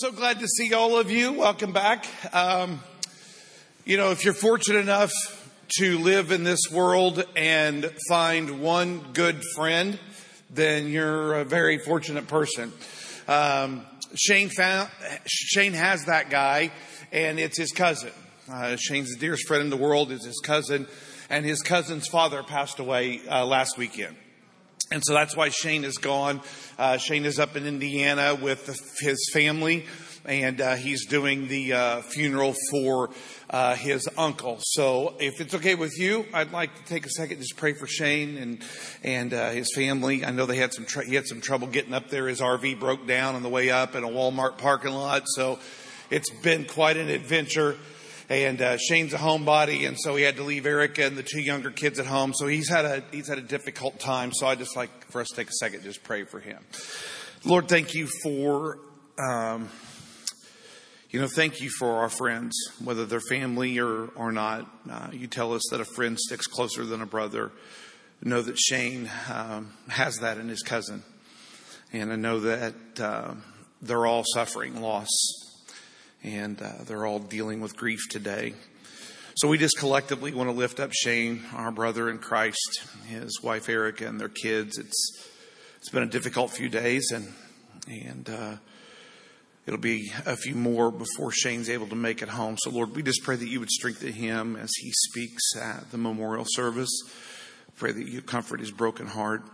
So glad to see all of you. Welcome back. Um, you know, if you're fortunate enough to live in this world and find one good friend, then you're a very fortunate person. Um, Shane found, Shane has that guy, and it's his cousin. Uh, Shane's the dearest friend in the world is his cousin, and his cousin's father passed away uh, last weekend. And so that's why Shane is gone. Uh, Shane is up in Indiana with his family, and uh, he's doing the uh, funeral for uh, his uncle. So, if it's okay with you, I'd like to take a second just pray for Shane and and uh, his family. I know they had some tr- he had some trouble getting up there. His RV broke down on the way up in a Walmart parking lot, so it's been quite an adventure and uh, Shane's a homebody, and so he had to leave Erica and the two younger kids at home. So he's had a he's had a difficult time. So I just like for us to take a second, just pray for him. Lord, thank you for. Um, you know, thank you for our friends, whether they're family or, or not. Uh, you tell us that a friend sticks closer than a brother. know that Shane um, has that in his cousin. And I know that uh, they're all suffering loss and uh, they're all dealing with grief today. So we just collectively want to lift up Shane, our brother in Christ, his wife Erica, and their kids. It's it's been a difficult few days, and and uh, it'll be a few more before Shane's able to make it home. So Lord, we just pray that you would strengthen him as he speaks at the memorial service. Pray that you comfort his broken heart,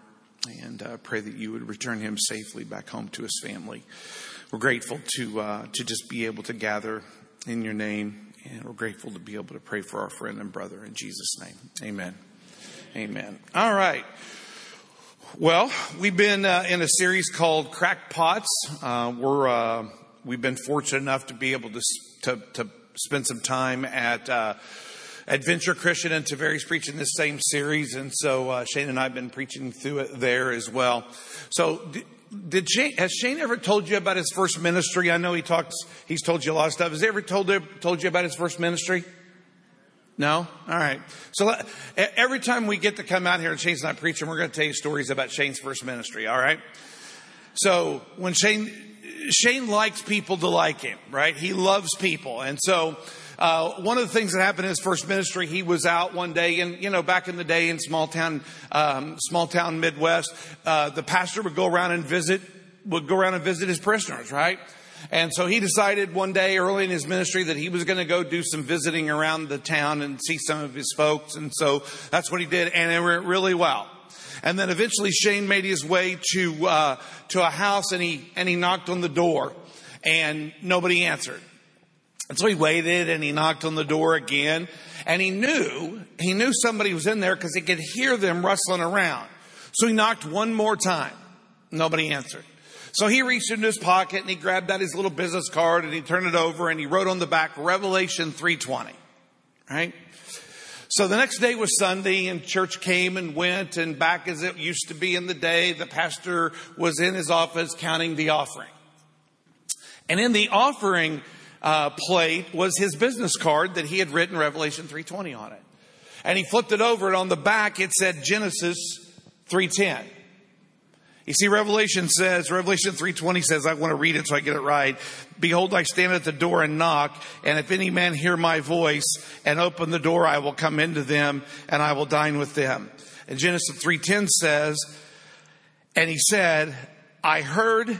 and uh, pray that you would return him safely back home to his family we're grateful to uh, to just be able to gather in your name, and we're grateful to be able to pray for our friend and brother in Jesus' name. Amen. Amen. All right. Well, we've been uh, in a series called Crackpots. Uh, we're uh, we've been fortunate enough to be able to to, to spend some time at. Uh, Adventure Christian and Taveri's preaching this same series, and so uh, Shane and I have been preaching through it there as well. So, did Shane, has Shane ever told you about his first ministry? I know he talks, he's told you a lot of stuff. Has he ever told, told you about his first ministry? No? All right. So every time we get to come out here and Shane's not preaching, we're going to tell you stories about Shane's first ministry. All right. So when Shane, Shane likes people to like him, right? He loves people. And so, uh, one of the things that happened in his first ministry, he was out one day, and you know, back in the day in small town, um, small town Midwest, uh, the pastor would go around and visit, would go around and visit his prisoners, right? And so he decided one day early in his ministry that he was going to go do some visiting around the town and see some of his folks. And so that's what he did, and it went really well. And then eventually Shane made his way to uh, to a house, and he and he knocked on the door, and nobody answered. And so he waited and he knocked on the door again and he knew, he knew somebody was in there because he could hear them rustling around. So he knocked one more time. Nobody answered. So he reached into his pocket and he grabbed out his little business card and he turned it over and he wrote on the back Revelation 320. Right? So the next day was Sunday and church came and went and back as it used to be in the day, the pastor was in his office counting the offering. And in the offering uh, plate was his business card that he had written Revelation 3:20 on it. And he flipped it over and on the back it said Genesis 3:10. You see, Revelation says, Revelation 3.20 says, I want to read it so I get it right. Behold, I stand at the door and knock, and if any man hear my voice and open the door, I will come into them and I will dine with them. And Genesis 3.10 says, and he said, I heard,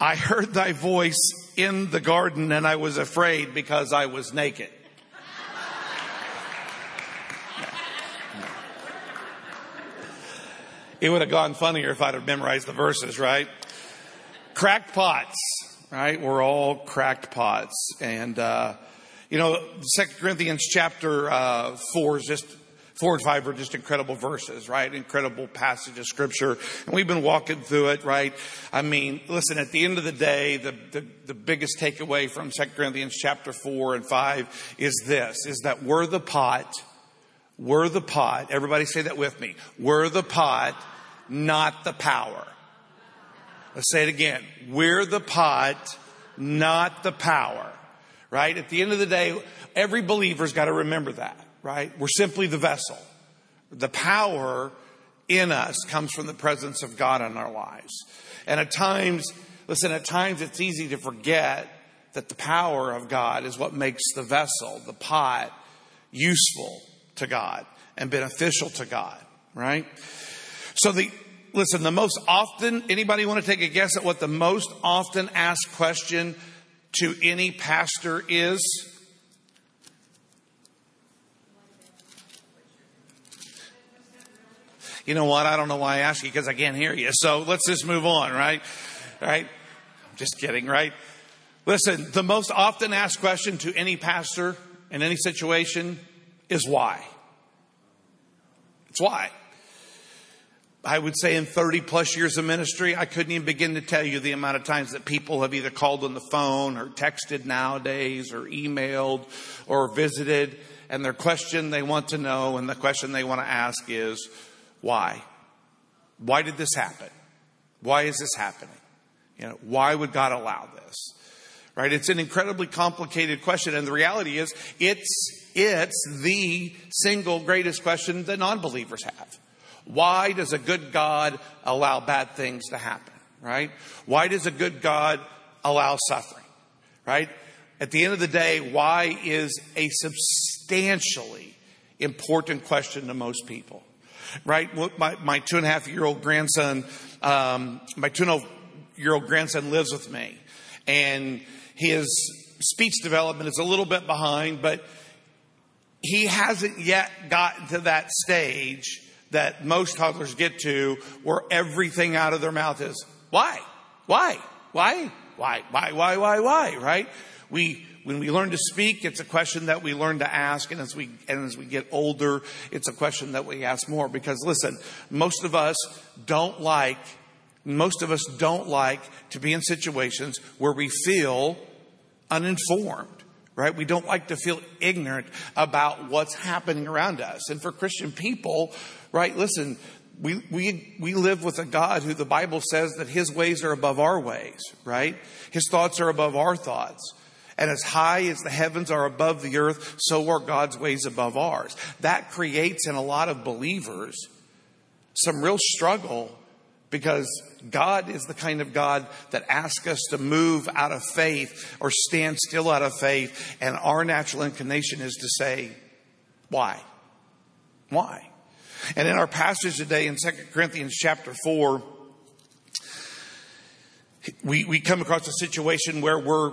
I heard thy voice in the garden and I was afraid because I was naked. It would have gone funnier if I'd have memorized the verses, right? Cracked pots, right? We're all cracked pots. And, uh, you know, Second Corinthians chapter, uh, four is just Four and five are just incredible verses, right? Incredible passage of scripture. And we've been walking through it, right? I mean, listen, at the end of the day, the, the, the biggest takeaway from Second Corinthians chapter four and five is this, is that we're the pot, we're the pot. Everybody say that with me. We're the pot, not the power. Let's say it again. We're the pot, not the power. Right? At the end of the day, every believer's got to remember that right? We're simply the vessel. The power in us comes from the presence of God in our lives. And at times, listen, at times it's easy to forget that the power of God is what makes the vessel, the pot, useful to God and beneficial to God, right? So the, listen, the most often, anybody want to take a guess at what the most often asked question to any pastor is? You know what? I don't know why I ask you because I can't hear you. So let's just move on, right? Right? I'm just kidding, right? Listen, the most often asked question to any pastor in any situation is why? It's why. I would say in 30 plus years of ministry, I couldn't even begin to tell you the amount of times that people have either called on the phone or texted nowadays or emailed or visited and their question they want to know and the question they want to ask is, why? Why did this happen? Why is this happening? You know, why would God allow this? Right? It's an incredibly complicated question. And the reality is, it's, it's the single greatest question that non-believers have. Why does a good God allow bad things to happen? Right? Why does a good God allow suffering? Right? At the end of the day, why is a substantially important question to most people right? My, my two and a half year old grandson, um, my two and a half year old grandson lives with me and his speech development is a little bit behind, but he hasn't yet gotten to that stage that most toddlers get to where everything out of their mouth is, why? Why? Why? Why? Why? Why? Why? Why? Right? We, when we learn to speak, it's a question that we learn to ask. And as we, and as we get older, it's a question that we ask more. Because listen, most of us don't like, most of us don't like to be in situations where we feel uninformed right? We don't like to feel ignorant about what's happening around us. And for Christian people, right, listen, we, we, we live with a God who the Bible says that his ways are above our ways, right? His thoughts are above our thoughts. And as high as the heavens are above the earth, so are God's ways above ours. That creates in a lot of believers some real struggle because God is the kind of God that asks us to move out of faith or stand still out of faith. And our natural inclination is to say, why? Why? And in our passage today in 2 Corinthians chapter 4, we, we come across a situation where we're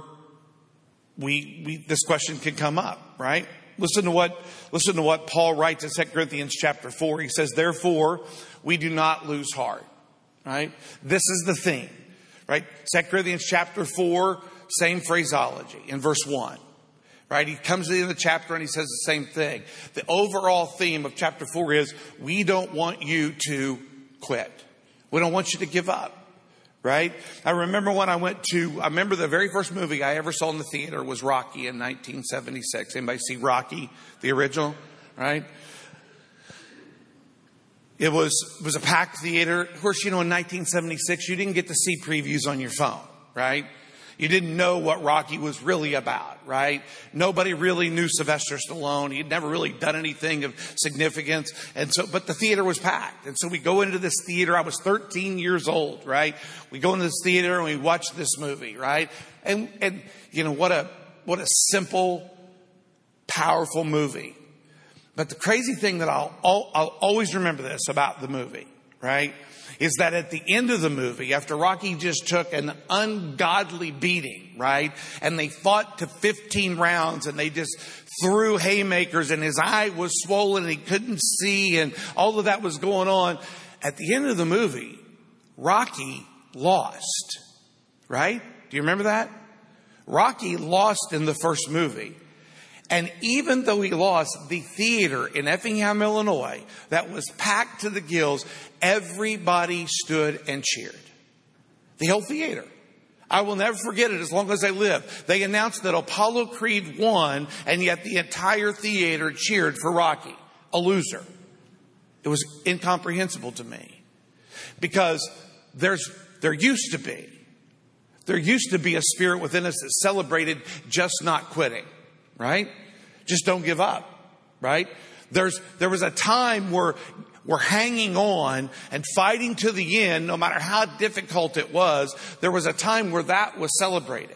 we, we, this question can come up, right? Listen to what, listen to what Paul writes in 2 Corinthians chapter 4. He says, therefore, we do not lose heart, right? This is the theme, right? 2 Corinthians chapter 4, same phraseology in verse 1 right? He comes to the end of the chapter and he says the same thing. The overall theme of chapter four is we don't want you to quit. We don't want you to give up right? I remember when I went to, I remember the very first movie I ever saw in the theater was Rocky in 1976. Anybody see Rocky, the original, right? It was, it was a packed theater. Of course, you know, in 1976, you didn't get to see previews on your phone, right? You didn't know what Rocky was really about, right? Nobody really knew Sylvester Stallone. He'd never really done anything of significance. And so, but the theater was packed. And so we go into this theater. I was 13 years old, right? We go into this theater and we watch this movie, right? And, and, you know, what a, what a simple, powerful movie. But the crazy thing that I'll, I'll always remember this about the movie, right? Is that at the end of the movie, after Rocky just took an ungodly beating, right? And they fought to 15 rounds and they just threw haymakers and his eye was swollen and he couldn't see and all of that was going on. At the end of the movie, Rocky lost, right? Do you remember that? Rocky lost in the first movie. And even though he lost the theater in Effingham, Illinois, that was packed to the gills, everybody stood and cheered. The whole theater. I will never forget it as long as I live. They announced that Apollo Creed won, and yet the entire theater cheered for Rocky, a loser. It was incomprehensible to me. Because there's, there used to be, there used to be a spirit within us that celebrated just not quitting right? Just don't give up, right? There's, there was a time where we're hanging on and fighting to the end, no matter how difficult it was, there was a time where that was celebrated.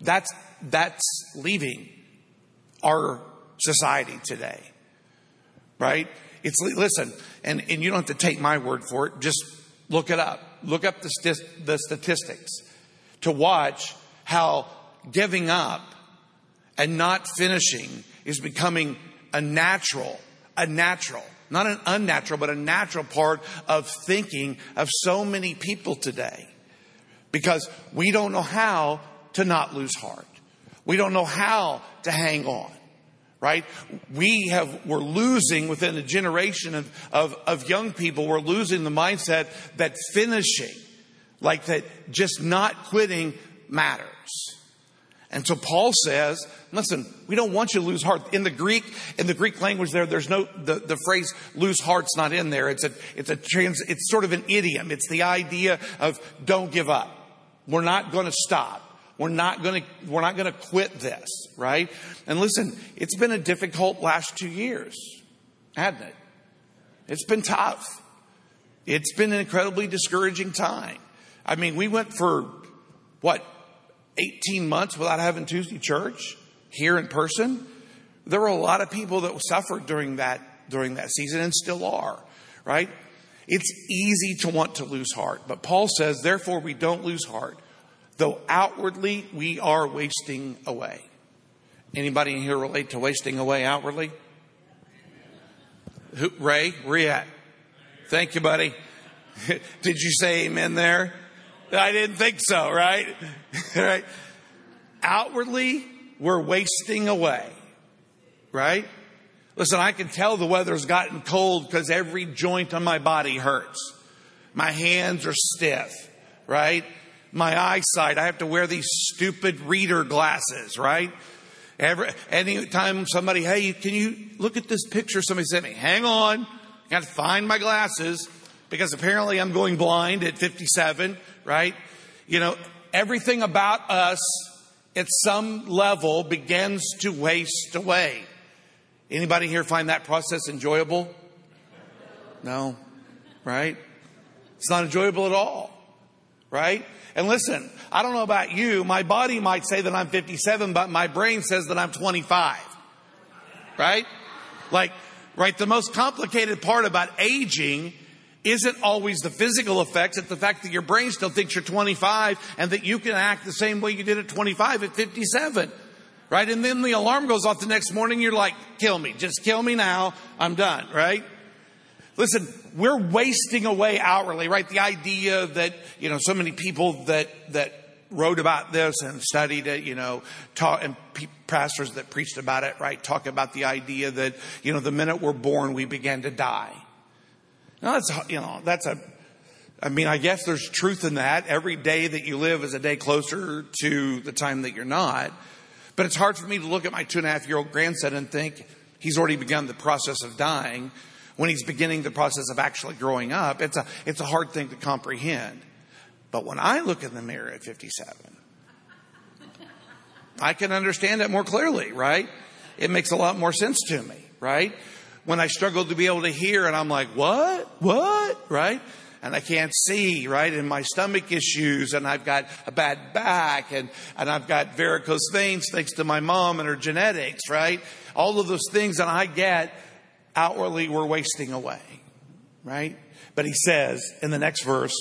That's, that's leaving our society today. Right? It's, listen, and, and you don't have to take my word for it. Just look it up. Look up the, st- the statistics to watch how giving up and not finishing is becoming a natural, a natural, not an unnatural, but a natural part of thinking of so many people today. Because we don't know how to not lose heart. We don't know how to hang on right? We have, we're losing within a generation of, of, of, young people, we're losing the mindset that finishing, like that just not quitting matters. And so Paul says, listen, we don't want you to lose heart. In the Greek, in the Greek language there, there's no, the, the phrase lose heart's not in there. It's a, it's a trans, it's sort of an idiom. It's the idea of don't give up. We're not going to stop. We're not going to, we're not going to quit this, right? And listen, it's been a difficult last two years, hasn't it? It's been tough. It's been an incredibly discouraging time. I mean, we went for what, 18 months without having Tuesday church here in person. There were a lot of people that suffered during that, during that season and still are, right? It's easy to want to lose heart, but Paul says, therefore we don't lose heart, though outwardly we are wasting away. Anybody in here relate to wasting away outwardly? Who, Ray, where you at? Thank you, buddy. Did you say amen there? I didn't think so, right? right? Outwardly, we're wasting away, right? Listen, I can tell the weather's gotten cold because every joint on my body hurts. My hands are stiff, right? My eyesight, I have to wear these stupid reader glasses, right? Every, anytime somebody, hey, can you look at this picture somebody sent me? Hang on. I got to find my glasses because apparently I'm going blind at 57, right? You know, everything about us at some level begins to waste away. Anybody here find that process enjoyable? No, right? It's not enjoyable at all, right? And listen, I don't know about you, my body might say that I'm 57, but my brain says that I'm 25, right? Like, right, the most complicated part about aging isn't always the physical effects. It's the fact that your brain still thinks you're 25 and that you can act the same way you did at 25 at 57. Right? And then the alarm goes off the next morning. You're like, kill me. Just kill me now. I'm done. Right? Listen, we're wasting away outwardly, right? The idea that, you know, so many people that, that wrote about this and studied it, you know, taught, and pastors that preached about it, right? Talk about the idea that, you know, the minute we're born, we begin to die. Now that's, you know, that's a, I mean, I guess there's truth in that. Every day that you live is a day closer to the time that you're not. But it's hard for me to look at my two and a half year old grandson and think he's already begun the process of dying when he's beginning the process of actually growing up. It's a, it's a hard thing to comprehend. But when I look in the mirror at 57, I can understand it more clearly, right? It makes a lot more sense to me, right? When I struggle to be able to hear and I'm like, what? What? Right? And I can't see, right? And my stomach issues and I've got a bad back and, and I've got varicose veins thanks to my mom and her genetics, right? All of those things that I get outwardly we're wasting away, right? But he says in the next verse,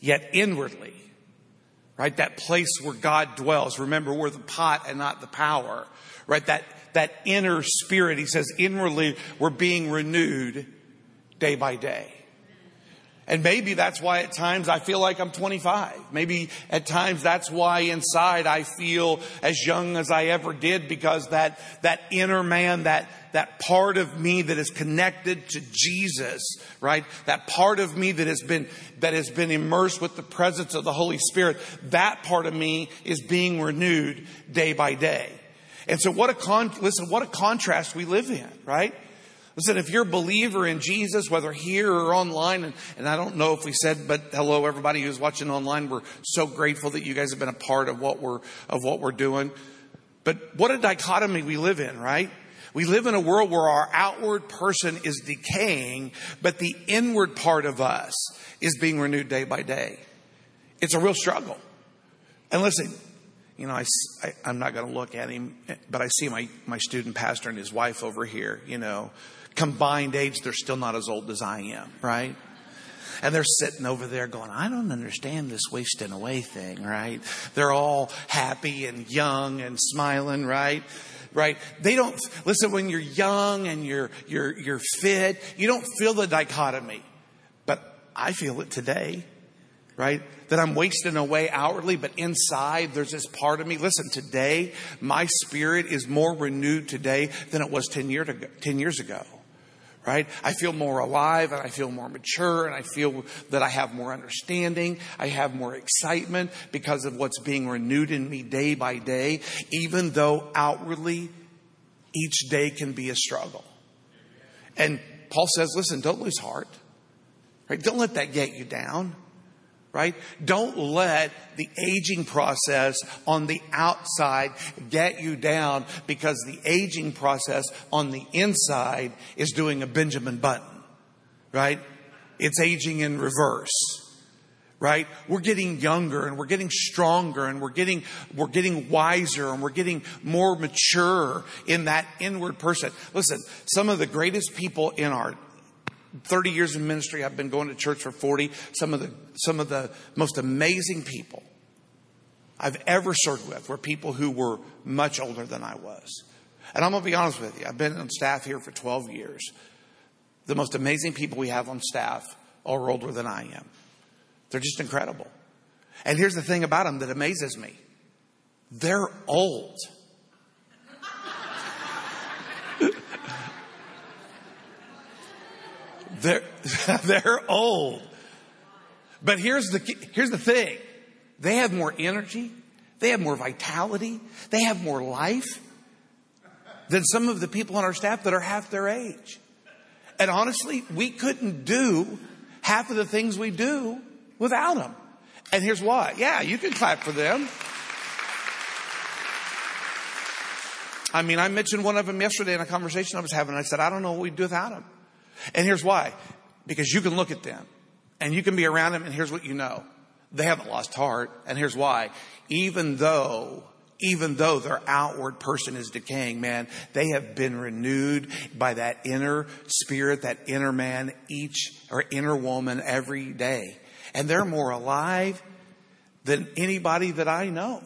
yet inwardly, right? That place where God dwells. Remember, we're the pot and not the power, right? That that inner spirit. He says, inwardly, we're being renewed day by day. And maybe that's why at times I feel like I'm 25. Maybe at times that's why inside I feel as young as I ever did because that, that inner man, that, that part of me that is connected to Jesus, right? That part of me that has been, that has been immersed with the presence of the Holy Spirit, that part of me is being renewed day by day. And so what a con, listen, what a contrast we live in, right? Listen, if you're a believer in Jesus, whether here or online, and, and, I don't know if we said, but hello, everybody who's watching online. We're so grateful that you guys have been a part of what we're, of what we're doing. But what a dichotomy we live in, right? We live in a world where our outward person is decaying, but the inward part of us is being renewed day by day. It's a real struggle. And listen, you know, I, I, am not going to look at him, but I see my, my student pastor and his wife over here, you know, combined age, they're still not as old as I am, right? And they're sitting over there going, I don't understand this wasting away thing, right? They're all happy and young and smiling, right? right? They don't, listen, when you're young and you're, you're, you're fit, you don't feel the dichotomy. But I feel it today, right? That I'm wasting away outwardly, but inside there's this part of me. Listen, today, my spirit is more renewed today than it was 10, year ago, 10 years ago right? I feel more alive and I feel more mature and I feel that I have more understanding. I have more excitement because of what's being renewed in me day by day, even though outwardly each day can be a struggle. And Paul says, listen, don't lose heart, right? Don't let that get you down right? Don't let the aging process on the outside get you down because the aging process on the inside is doing a Benjamin Button, right? It's aging in reverse right we're getting younger and we're getting stronger and we're getting we're getting wiser and we're getting more mature in that inward person listen some of the greatest people in our 30 years in ministry. I've been going to church for 40. Some of the, some of the most amazing people I've ever served with were people who were much older than I was. And I'm going to be honest with you. I've been on staff here for 12 years. The most amazing people we have on staff are older than I am. They're just incredible. And here's the thing about them that amazes me. They're old. They're, they're old. But here's the, here's the thing. They have more energy. They have more vitality. They have more life than some of the people on our staff that are half their age. And honestly, we couldn't do half of the things we do without them. And here's why. Yeah, you can clap for them. I mean, I mentioned one of them yesterday in a conversation I was having. I said, I don't know what we'd do without them. And here's why. Because you can look at them and you can be around them and here's what you know. They haven't lost heart. And here's why. Even though even though their outward person is decaying, man, they have been renewed by that inner spirit, that inner man, each or inner woman every day. And they're more alive than anybody that I know.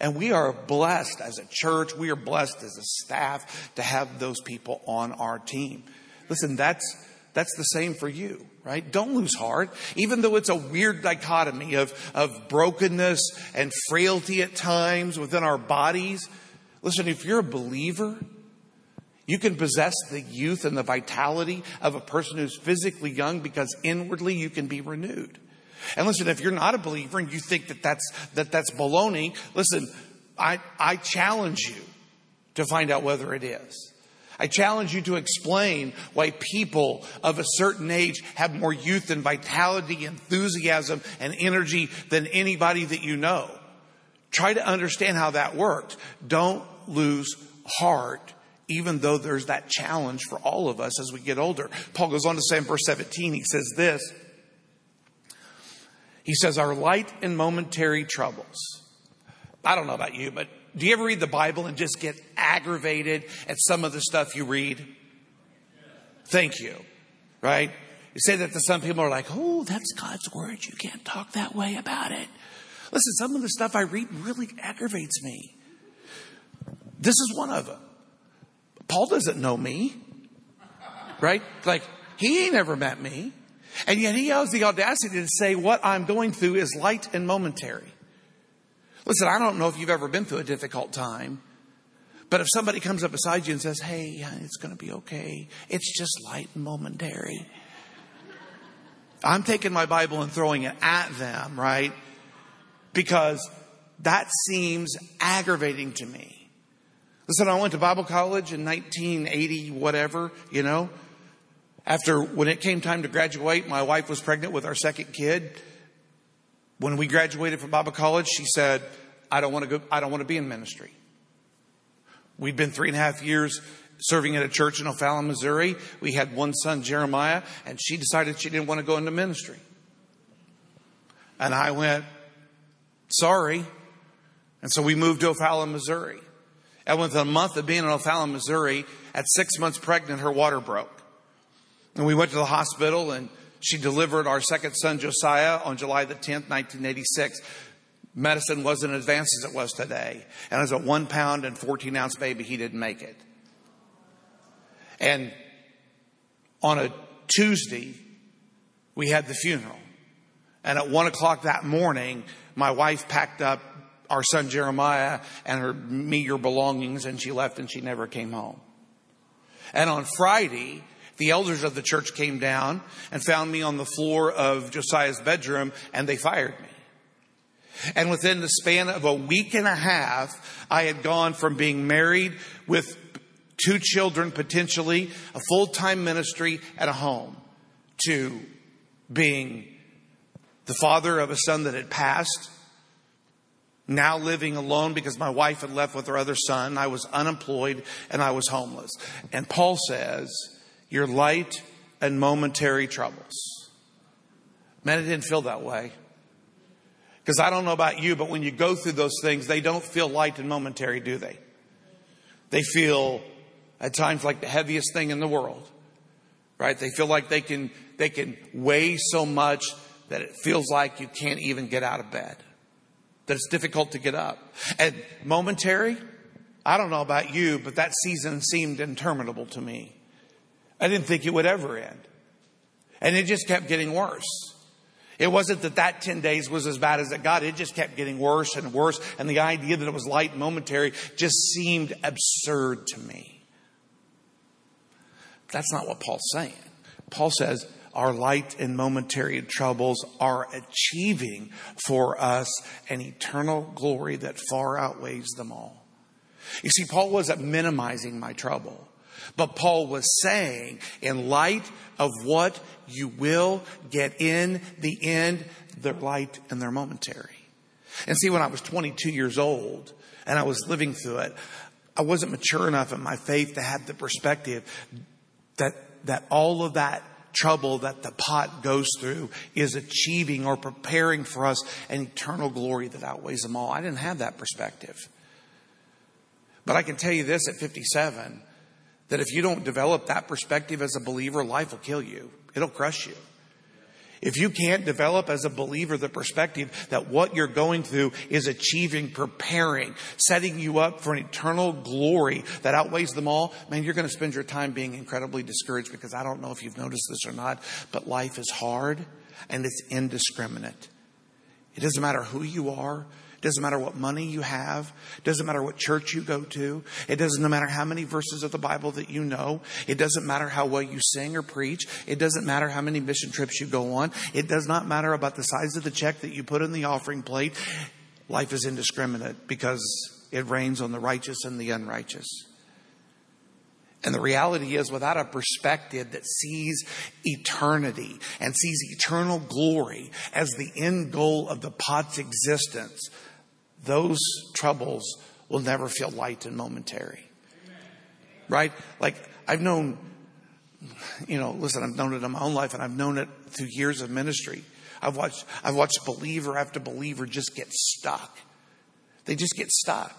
And we are blessed as a church, we are blessed as a staff to have those people on our team. Listen, that's, that's the same for you, right? Don't lose heart. Even though it's a weird dichotomy of, of brokenness and frailty at times within our bodies. Listen, if you're a believer, you can possess the youth and the vitality of a person who's physically young because inwardly you can be renewed. And listen, if you're not a believer and you think that that's, that that's baloney, listen, I, I challenge you to find out whether it is. I challenge you to explain why people of a certain age have more youth and vitality, enthusiasm, and energy than anybody that you know. Try to understand how that works. Don't lose heart, even though there's that challenge for all of us as we get older. Paul goes on to say in verse 17, he says this. He says, Our light and momentary troubles. I don't know about you, but do you ever read the Bible and just get aggravated at some of the stuff you read? Thank you. Right? You say that to some people are like, oh, that's God's word. You can't talk that way about it. Listen, some of the stuff I read really aggravates me. This is one of them. Paul doesn't know me. Right? Like, he ain't ever met me. And yet he has the audacity to say what I'm going through is light and momentary. Listen, I don't know if you've ever been through a difficult time, but if somebody comes up beside you and says, Hey, it's going to be okay, it's just light and momentary. I'm taking my Bible and throwing it at them, right? Because that seems aggravating to me. Listen, I went to Bible college in 1980, whatever, you know. After, when it came time to graduate, my wife was pregnant with our second kid. When we graduated from Bible college, she said, I don't want to go, I don't want to be in ministry. We'd been three and a half years serving at a church in O'Fallon, Missouri. We had one son, Jeremiah, and she decided she didn't want to go into ministry. And I went, sorry. And so we moved to O'Fallon, Missouri. And within a month of being in O'Fallon, Missouri, at six months pregnant, her water broke. And we went to the hospital and she delivered our second son, Josiah, on July the 10th, 1986. Medicine wasn't as advanced as it was today. And as a one pound and 14 ounce baby, he didn't make it. And on a Tuesday, we had the funeral. And at one o'clock that morning, my wife packed up our son Jeremiah and her meager belongings and she left and she never came home. And on Friday, the elders of the church came down and found me on the floor of Josiah's bedroom and they fired me. And within the span of a week and a half, I had gone from being married with two children potentially, a full-time ministry at a home, to being the father of a son that had passed, now living alone because my wife had left with her other son. I was unemployed and I was homeless. And Paul says, your light and momentary troubles. Man, it didn't feel that way. Because I don't know about you, but when you go through those things, they don't feel light and momentary, do they? They feel at times like the heaviest thing in the world, right? They feel like they can, they can weigh so much that it feels like you can't even get out of bed, that it's difficult to get up. And momentary, I don't know about you, but that season seemed interminable to me. I didn't think it would ever end. And it just kept getting worse. It wasn't that that 10 days was as bad as it got. It just kept getting worse and worse. And the idea that it was light and momentary just seemed absurd to me. That's not what Paul's saying. Paul says, our light and momentary troubles are achieving for us an eternal glory that far outweighs them all. You see, Paul wasn't minimizing my trouble, but Paul was saying, in light of what you will get in the end, their light and their momentary. And see, when I was 22 years old and I was living through it, I wasn't mature enough in my faith to have the perspective that, that all of that trouble that the pot goes through is achieving or preparing for us an eternal glory that outweighs them all. I didn't have that perspective. But I can tell you this at 57 that if you don't develop that perspective as a believer, life will kill you. It'll crush you. If you can't develop as a believer the perspective that what you're going through is achieving, preparing, setting you up for an eternal glory that outweighs them all, man, you're going to spend your time being incredibly discouraged because I don't know if you've noticed this or not, but life is hard and it's indiscriminate. It doesn't matter who you are. Doesn't matter what money you have. Doesn't matter what church you go to. It doesn't matter how many verses of the Bible that you know. It doesn't matter how well you sing or preach. It doesn't matter how many mission trips you go on. It does not matter about the size of the check that you put in the offering plate. Life is indiscriminate because it rains on the righteous and the unrighteous. And the reality is, without a perspective that sees eternity and sees eternal glory as the end goal of the pot's existence, those troubles will never feel light and momentary. Right? Like, I've known, you know, listen, I've known it in my own life and I've known it through years of ministry. I've watched, I've watched believer after believer just get stuck. They just get stuck.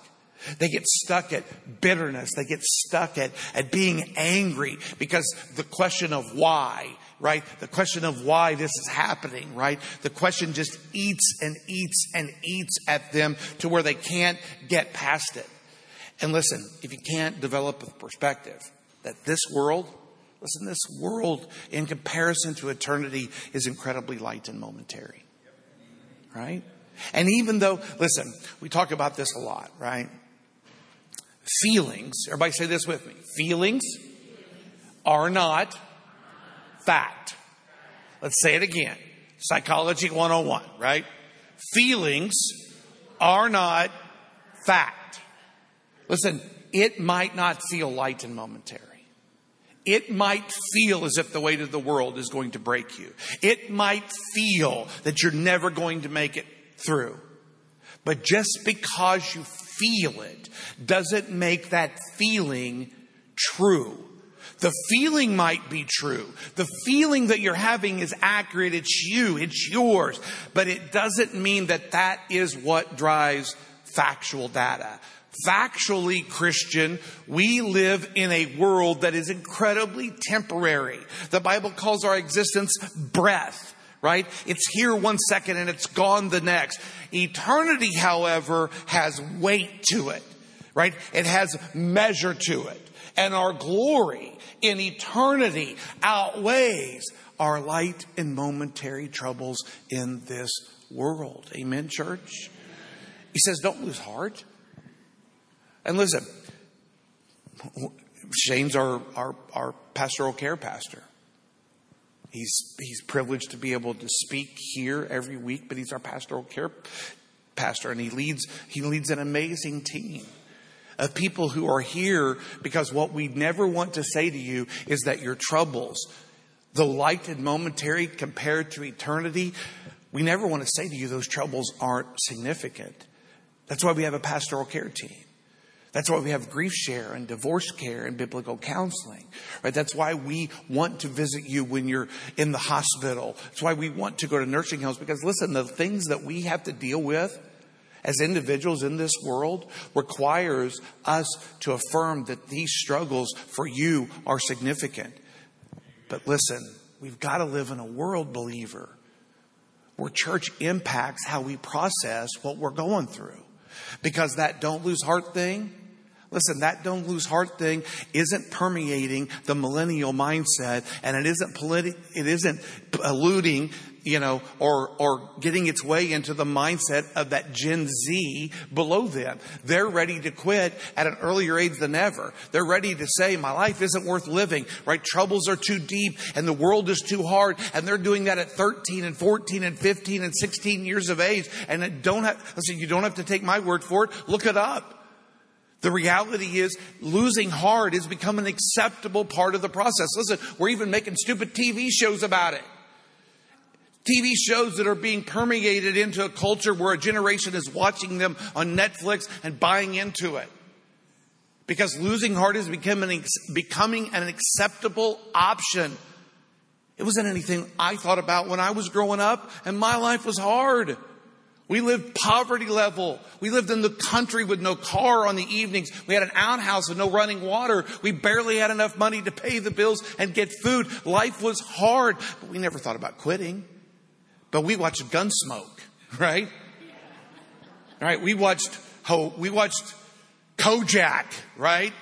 They get stuck at bitterness. They get stuck at, at being angry because the question of why right? The question of why this is happening, right? The question just eats and eats and eats at them to where they can't get past it. And listen, if you can't develop a perspective that this world, listen, this world in comparison to eternity is incredibly light and momentary, right? And even though, listen, we talk about this a lot, right? Feelings, everybody say this with me. Feelings are not fact. Let's say it again. Psychology 101, right? Feelings are not fact. Listen, it might not feel light and momentary. It might feel as if the weight of the world is going to break you. It might feel that you're never going to make it through. But just because you feel it doesn't make that feeling true. The feeling might be true. The feeling that you're having is accurate. It's you. It's yours. But it doesn't mean that that is what drives factual data. Factually Christian, we live in a world that is incredibly temporary. The Bible calls our existence breath, right? It's here one second and it's gone the next. Eternity, however, has weight to it, right? It has measure to it. And our glory in eternity outweighs our light and momentary troubles in this world. Amen, church? He says, don't lose heart. And listen, Shane's our, our, our pastoral care pastor. He's, he's privileged to be able to speak here every week, but he's our pastoral care pastor and he leads, he leads an amazing team of people who are here because what we never want to say to you is that your troubles, though light and momentary compared to eternity, we never want to say to you those troubles aren't significant. That's why we have a pastoral care team. That's why we have grief share and divorce care and biblical counseling, right? That's why we want to visit you when you're in the hospital. That's why we want to go to nursing homes because listen, the things that we have to deal with as individuals in this world requires us to affirm that these struggles for you are significant. But listen, we've got to live in a world believer where church impacts how we process what we're going through. Because that don't lose heart thing, Listen, that don't lose heart thing isn't permeating the millennial mindset and it isn't politi- it isn't eluding, you know, or, or getting its way into the mindset of that Gen Z below them. They're ready to quit at an earlier age than ever. They're ready to say, my life isn't worth living, right? Troubles are too deep and the world is too hard. And they're doing that at 13 and 14 and 15 and 16 years of age. And don't have, listen, you don't have to take my word for it. Look it up. The reality is losing heart has become an acceptable part of the process. Listen, we're even making stupid TV shows about it. TV shows that are being permeated into a culture where a generation is watching them on Netflix and buying into it. Because losing heart is becoming, becoming an acceptable option. It wasn't anything I thought about when I was growing up and my life was hard. We lived poverty level. We lived in the country with no car on the evenings. We had an outhouse with no running water. We barely had enough money to pay the bills and get food. Life was hard, but we never thought about quitting. But we watched Gunsmoke, right? Right? We watched, we watched Kojak, right?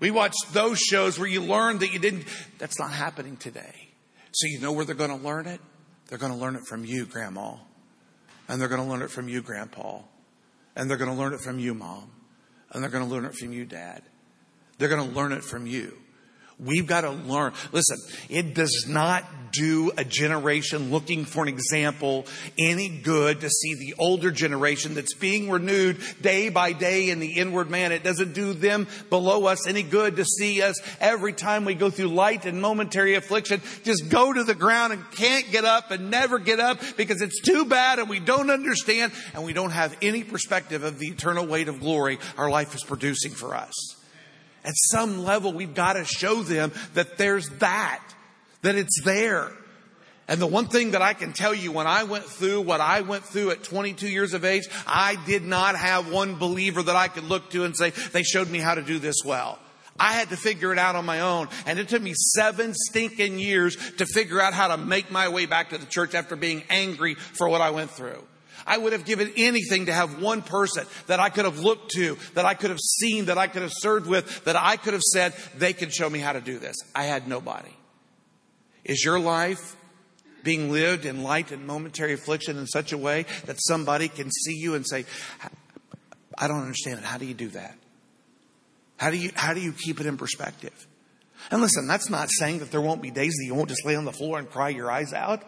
We watched those shows where you learned that you didn't, that's not happening today. So you know where they're going to learn it? They're going to learn it from you, Grandma. And they're going to learn it from you, Grandpa. And they're going to learn it from you, Mom. And they're going to learn it from you, Dad. They're going to learn it from you. We've got to learn. Listen, it does not do a generation looking for an example any good to see the older generation that's being renewed day by day in the inward man. It doesn't do them below us any good to see us every time we go through light and momentary affliction just go to the ground and can't get up and never get up because it's too bad and we don't understand and we don't have any perspective of the eternal weight of glory our life is producing for us. At some level, we've got to show them that there's that, that it's there. And the one thing that I can tell you when I went through what I went through at 22 years of age, I did not have one believer that I could look to and say, they showed me how to do this well. I had to figure it out on my own. And it took me seven stinking years to figure out how to make my way back to the church after being angry for what I went through. I would have given anything to have one person that I could have looked to, that I could have seen, that I could have served with, that I could have said, they could show me how to do this. I had nobody. Is your life being lived in light and momentary affliction in such a way that somebody can see you and say, I don't understand it. How do you do that? How do you, how do you keep it in perspective? And listen, that's not saying that there won't be days that you won't just lay on the floor and cry your eyes out.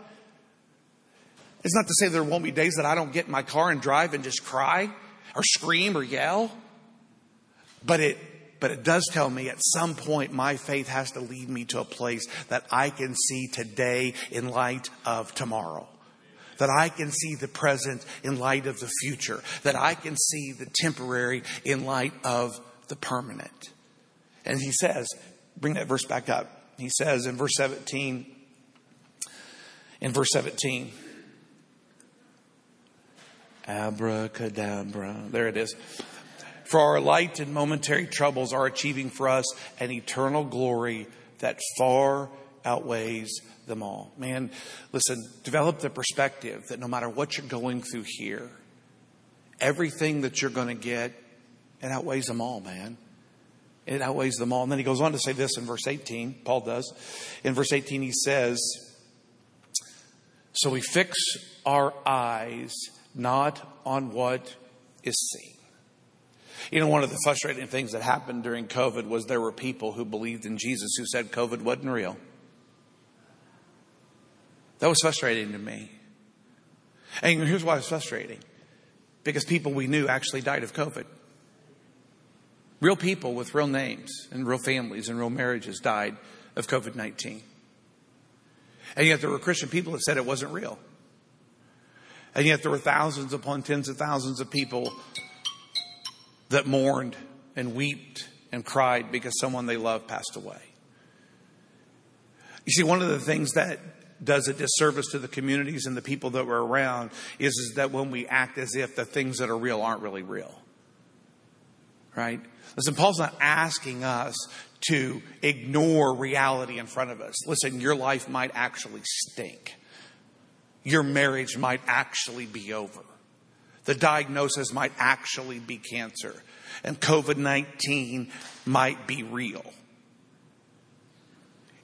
It's not to say there won't be days that I don't get in my car and drive and just cry or scream or yell. But it, but it does tell me at some point my faith has to lead me to a place that I can see today in light of tomorrow. That I can see the present in light of the future. That I can see the temporary in light of the permanent. And he says, bring that verse back up. He says in verse 17, in verse 17, abracadabra, there it is. For our light and momentary troubles are achieving for us an eternal glory that far outweighs them all. Man, listen, develop the perspective that no matter what you're going through here, everything that you're going to get, it outweighs them all, man. It outweighs them all. And then he goes on to say this in verse 18, Paul does. In verse 18, he says, So we fix our eyes not on what is seen. You know, one of the frustrating things that happened during COVID was there were people who believed in Jesus who said COVID wasn't real. That was frustrating to me. And here's why it's frustrating because people we knew actually died of COVID. Real people with real names and real families and real marriages died of COVID 19. And yet there were Christian people that said it wasn't real. And yet there were thousands upon tens of thousands of people that mourned and wept and cried because someone they loved passed away. You see, one of the things that does a disservice to the communities and the people that were around is, is that when we act as if the things that are real aren't really real. Right? Listen, Paul's not asking us to ignore reality in front of us. Listen, your life might actually stink. Your marriage might actually be over. The diagnosis might actually be cancer. And COVID 19 might be real.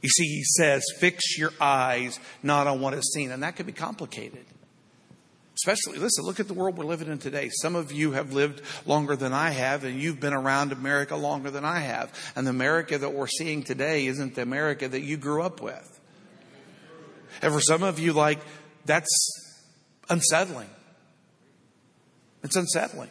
You see, he says, fix your eyes not on what is seen. And that could be complicated. Especially, listen, look at the world we're living in today. Some of you have lived longer than I have, and you've been around America longer than I have. And the America that we're seeing today isn't the America that you grew up with. And for some of you, like, that's unsettling. It's unsettling.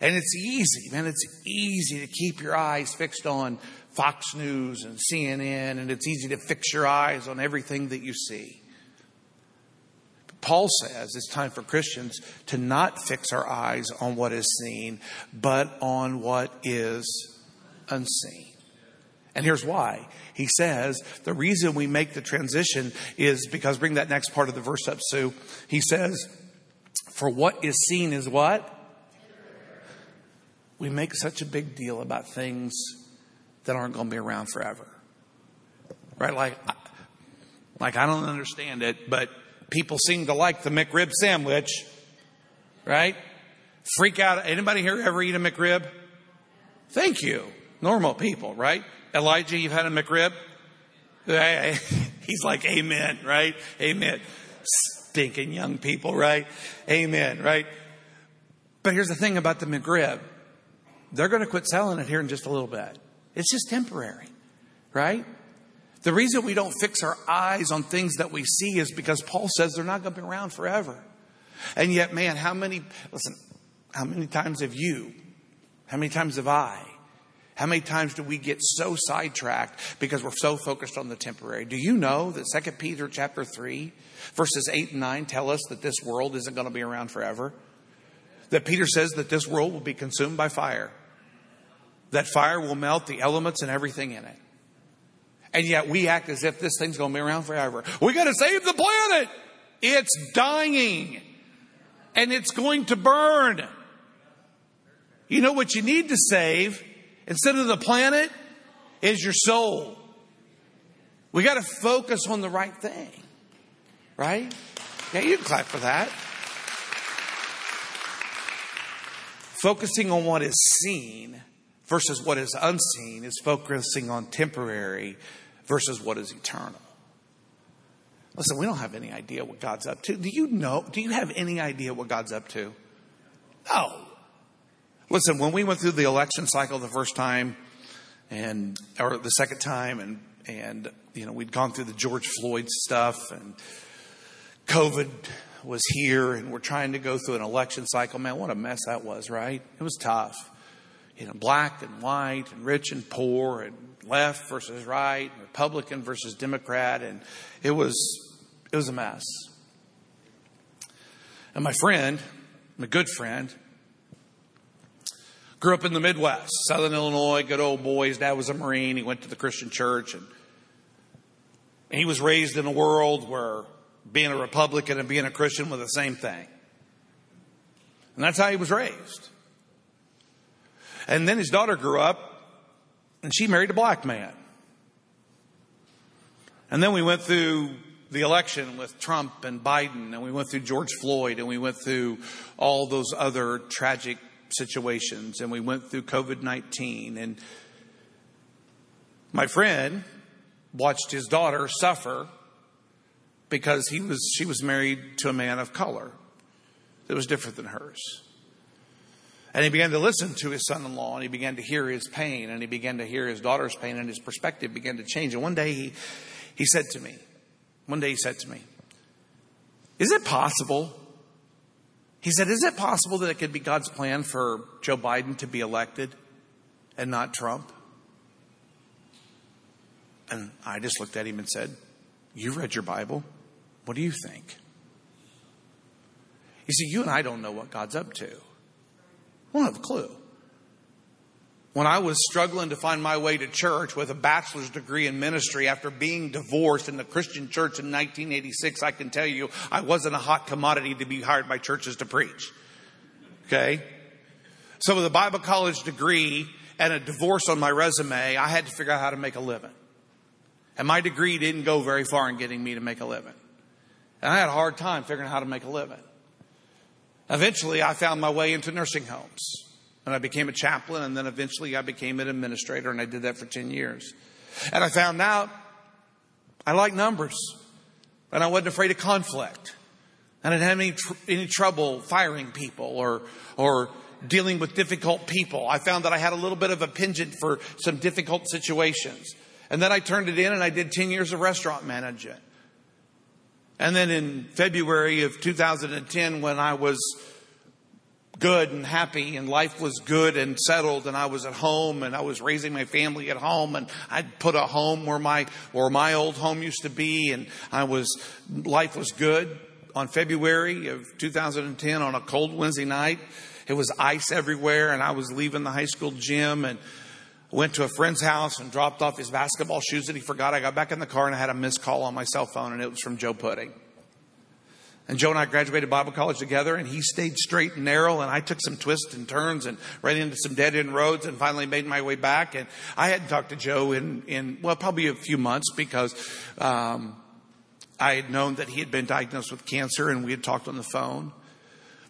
And it's easy, man. It's easy to keep your eyes fixed on Fox News and CNN, and it's easy to fix your eyes on everything that you see. Paul says it's time for Christians to not fix our eyes on what is seen, but on what is unseen. And here's why. He says the reason we make the transition is because, bring that next part of the verse up, Sue. He says, For what is seen is what? We make such a big deal about things that aren't going to be around forever. Right? Like, like I don't understand it, but People seem to like the McRib sandwich, right? Freak out. Anybody here ever eat a McRib? Thank you. Normal people, right? Elijah, you've had a McRib? He's like, Amen, right? Amen. Stinking young people, right? Amen, right? But here's the thing about the McRib they're going to quit selling it here in just a little bit. It's just temporary, right? The reason we don't fix our eyes on things that we see is because Paul says they're not going to be around forever. And yet, man, how many, listen, how many times have you, how many times have I, how many times do we get so sidetracked because we're so focused on the temporary? Do you know that 2 Peter chapter 3, verses 8 and 9 tell us that this world isn't going to be around forever? That Peter says that this world will be consumed by fire. That fire will melt the elements and everything in it. And yet we act as if this thing's going to be around forever. We got to save the planet. It's dying and it's going to burn. You know what you need to save instead of the planet is your soul. We got to focus on the right thing. Right? Yeah, you clap for that. Focusing on what is seen versus what is unseen is focusing on temporary versus what is eternal. Listen, we don't have any idea what God's up to. Do you know? Do you have any idea what God's up to? No. Listen, when we went through the election cycle the first time and or the second time and and you know, we'd gone through the George Floyd stuff and COVID was here and we're trying to go through an election cycle. Man, what a mess that was, right? It was tough. You know, black and white and rich and poor and left versus right, Republican versus Democrat, and it was it was a mess. And my friend, my good friend, Grew up in the Midwest, Southern Illinois, good old boy. His dad was a Marine. He went to the Christian church and he was raised in a world where being a Republican and being a Christian were the same thing. And that's how he was raised. And then his daughter grew up and she married a black man. And then we went through the election with Trump and Biden, and we went through George Floyd, and we went through all those other tragic situations, and we went through COVID 19. And my friend watched his daughter suffer because he was, she was married to a man of color that was different than hers. And he began to listen to his son in law and he began to hear his pain and he began to hear his daughter's pain and his perspective began to change. And one day he, he said to me, one day he said to me, Is it possible? He said, Is it possible that it could be God's plan for Joe Biden to be elected and not Trump? And I just looked at him and said, You read your Bible? What do you think? You see, you and I don't know what God's up to. We don't have a clue. When I was struggling to find my way to church with a bachelor's degree in ministry after being divorced in the Christian church in 1986, I can tell you I wasn't a hot commodity to be hired by churches to preach. Okay? So with a Bible college degree and a divorce on my resume, I had to figure out how to make a living. And my degree didn't go very far in getting me to make a living. And I had a hard time figuring out how to make a living. Eventually, I found my way into nursing homes. And I became a chaplain, and then eventually I became an administrator, and I did that for 10 years. And I found out I like numbers, and I wasn't afraid of conflict. And I didn't have any, tr- any trouble firing people or, or dealing with difficult people. I found that I had a little bit of a penchant for some difficult situations. And then I turned it in and I did 10 years of restaurant management. And then in February of 2010, when I was good and happy and life was good and settled and I was at home and I was raising my family at home and I'd put a home where my, where my old home used to be and I was, life was good. On February of 2010 on a cold Wednesday night, it was ice everywhere and I was leaving the high school gym and went to a friend's house and dropped off his basketball shoes that he forgot. I got back in the car and I had a missed call on my cell phone and it was from Joe Pudding. And Joe and I graduated Bible college together, and he stayed straight and narrow, and I took some twists and turns and ran into some dead end roads and finally made my way back. And I hadn't talked to Joe in, in well, probably a few months because um, I had known that he had been diagnosed with cancer, and we had talked on the phone.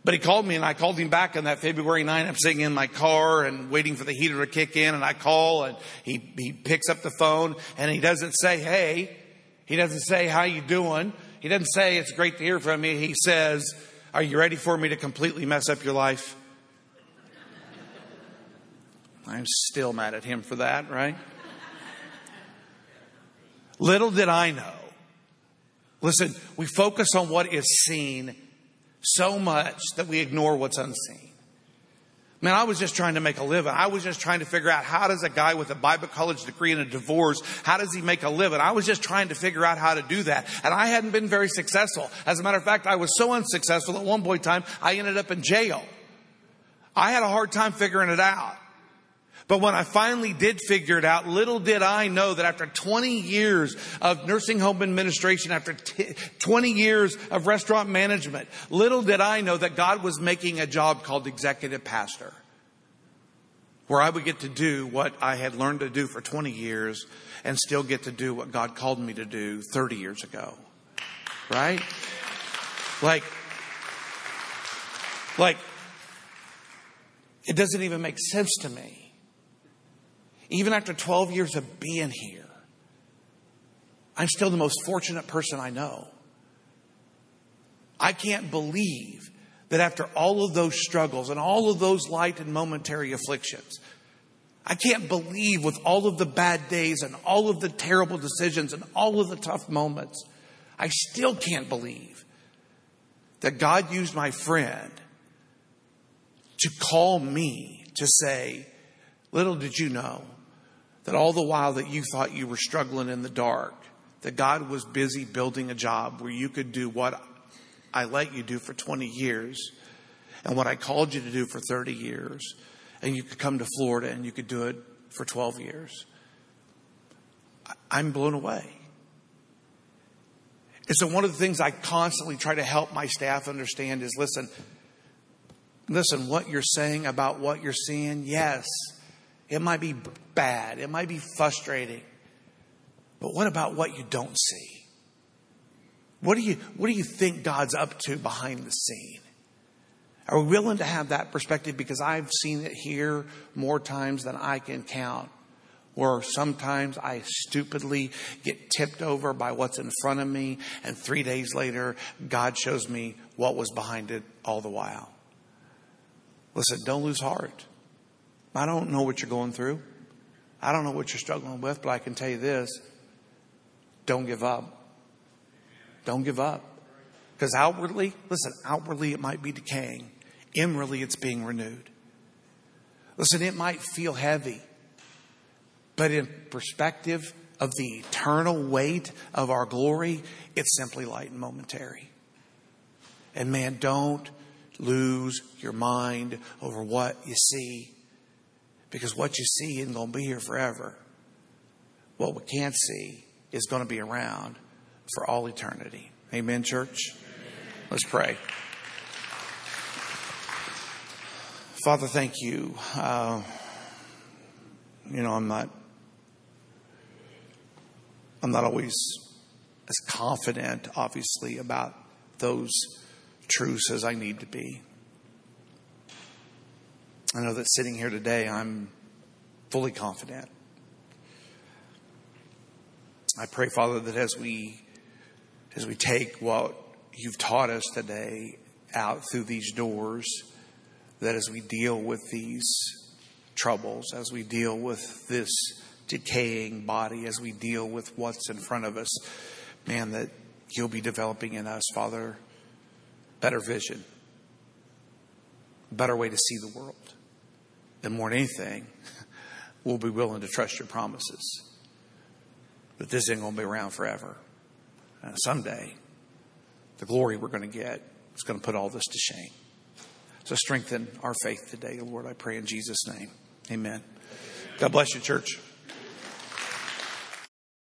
But he called me and I called him back on that February night. I'm sitting in my car and waiting for the heater to kick in and I call and he, he picks up the phone and he doesn't say, Hey, he doesn't say, how you doing? He doesn't say it's great to hear from you. He says, Are you ready for me to completely mess up your life? I'm still mad at him for that, right? Little did I know. Listen, we focus on what is seen so much that we ignore what's unseen. Man, I was just trying to make a living. I was just trying to figure out how does a guy with a Bible college degree and a divorce, how does he make a living? I was just trying to figure out how to do that. And I hadn't been very successful. As a matter of fact, I was so unsuccessful at one point in time, I ended up in jail. I had a hard time figuring it out. But when I finally did figure it out, little did I know that after 20 years of nursing home administration, after t- 20 years of restaurant management, little did I know that God was making a job called executive pastor, where I would get to do what I had learned to do for 20 years and still get to do what God called me to do 30 years ago. Right? Like, like, it doesn't even make sense to me even after 12 years of being here, I'm still the most fortunate person I know. I can't believe that after all of those struggles and all of those light and momentary afflictions, I can't believe with all of the bad days and all of the terrible decisions and all of the tough moments, I still can't believe that God used my friend to call me to say, Little did you know that all the while that you thought you were struggling in the dark, that God was busy building a job where you could do what I let you do for 20 years and what I called you to do for 30 years and you could come to Florida and you could do it for 12 years. I'm blown away. And so one of the things I constantly try to help my staff understand is listen, listen, what you're saying about what you're seeing, yes, it might be bad, it might be frustrating. But what about what you don't see? What do you what do you think God's up to behind the scene? Are we willing to have that perspective? Because I've seen it here more times than I can count. where sometimes I stupidly get tipped over by what's in front of me, and three days later, God shows me what was behind it all the while. Listen, don't lose heart. I don't know what you're going through. I don't know what you're struggling with, but I can tell you this don't give up. Don't give up. Because outwardly, listen, outwardly it might be decaying, inwardly it's being renewed. Listen, it might feel heavy. But in perspective of the eternal weight of our glory, it's simply light and momentary. And man, don't lose your mind over what you see. Because what you see isn't going to be here forever. What we can't see is going to be around for all eternity. Amen, church? Let's pray. Father, thank you. Uh, you know, I'm not I'm not always as confident, obviously, about those truths as I need to be. I know that sitting here today, I'm fully confident. I pray, Father, that as we as we take what you've taught us today out through these doors, that as we deal with these troubles, as we deal with this decaying body as we deal with what's in front of us. Man, that you'll be developing in us, Father, better vision, better way to see the world. More than anything, we'll be willing to trust your promises. But this ain't going to be around forever. And someday, the glory we're going to get is going to put all this to shame. So strengthen our faith today, Lord. I pray in Jesus' name. Amen. God bless you, church.